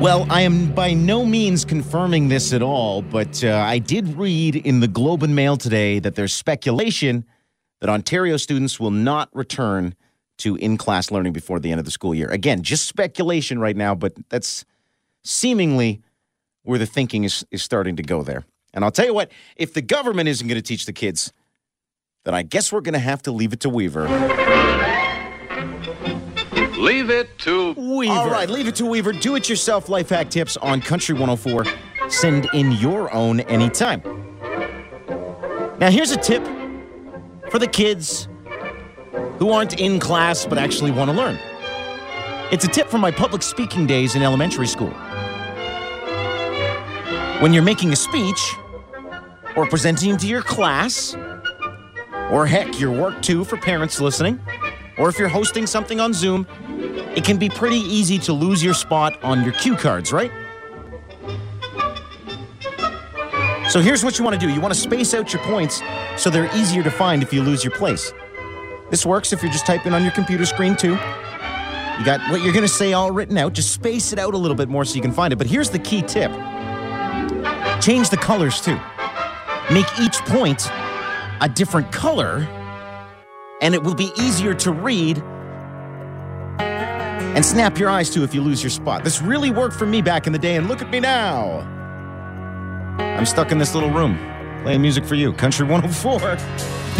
Well, I am by no means confirming this at all, but uh, I did read in the Globe and Mail today that there's speculation that Ontario students will not return to in class learning before the end of the school year. Again, just speculation right now, but that's seemingly where the thinking is, is starting to go there. And I'll tell you what, if the government isn't going to teach the kids, then I guess we're going to have to leave it to Weaver. Leave it to Weaver. All right, leave it to Weaver. Do it yourself life hack tips on Country 104. Send in your own anytime. Now, here's a tip for the kids who aren't in class but actually want to learn. It's a tip from my public speaking days in elementary school. When you're making a speech or presenting to your class, or heck, your work too for parents listening, or if you're hosting something on Zoom, it can be pretty easy to lose your spot on your cue cards, right? So here's what you want to do you want to space out your points so they're easier to find if you lose your place. This works if you're just typing on your computer screen too. You got what you're going to say all written out, just space it out a little bit more so you can find it. But here's the key tip change the colors too. Make each point a different color, and it will be easier to read and snap your eyes to if you lose your spot. This really worked for me back in the day, and look at me now. I'm stuck in this little room playing music for you, Country 104.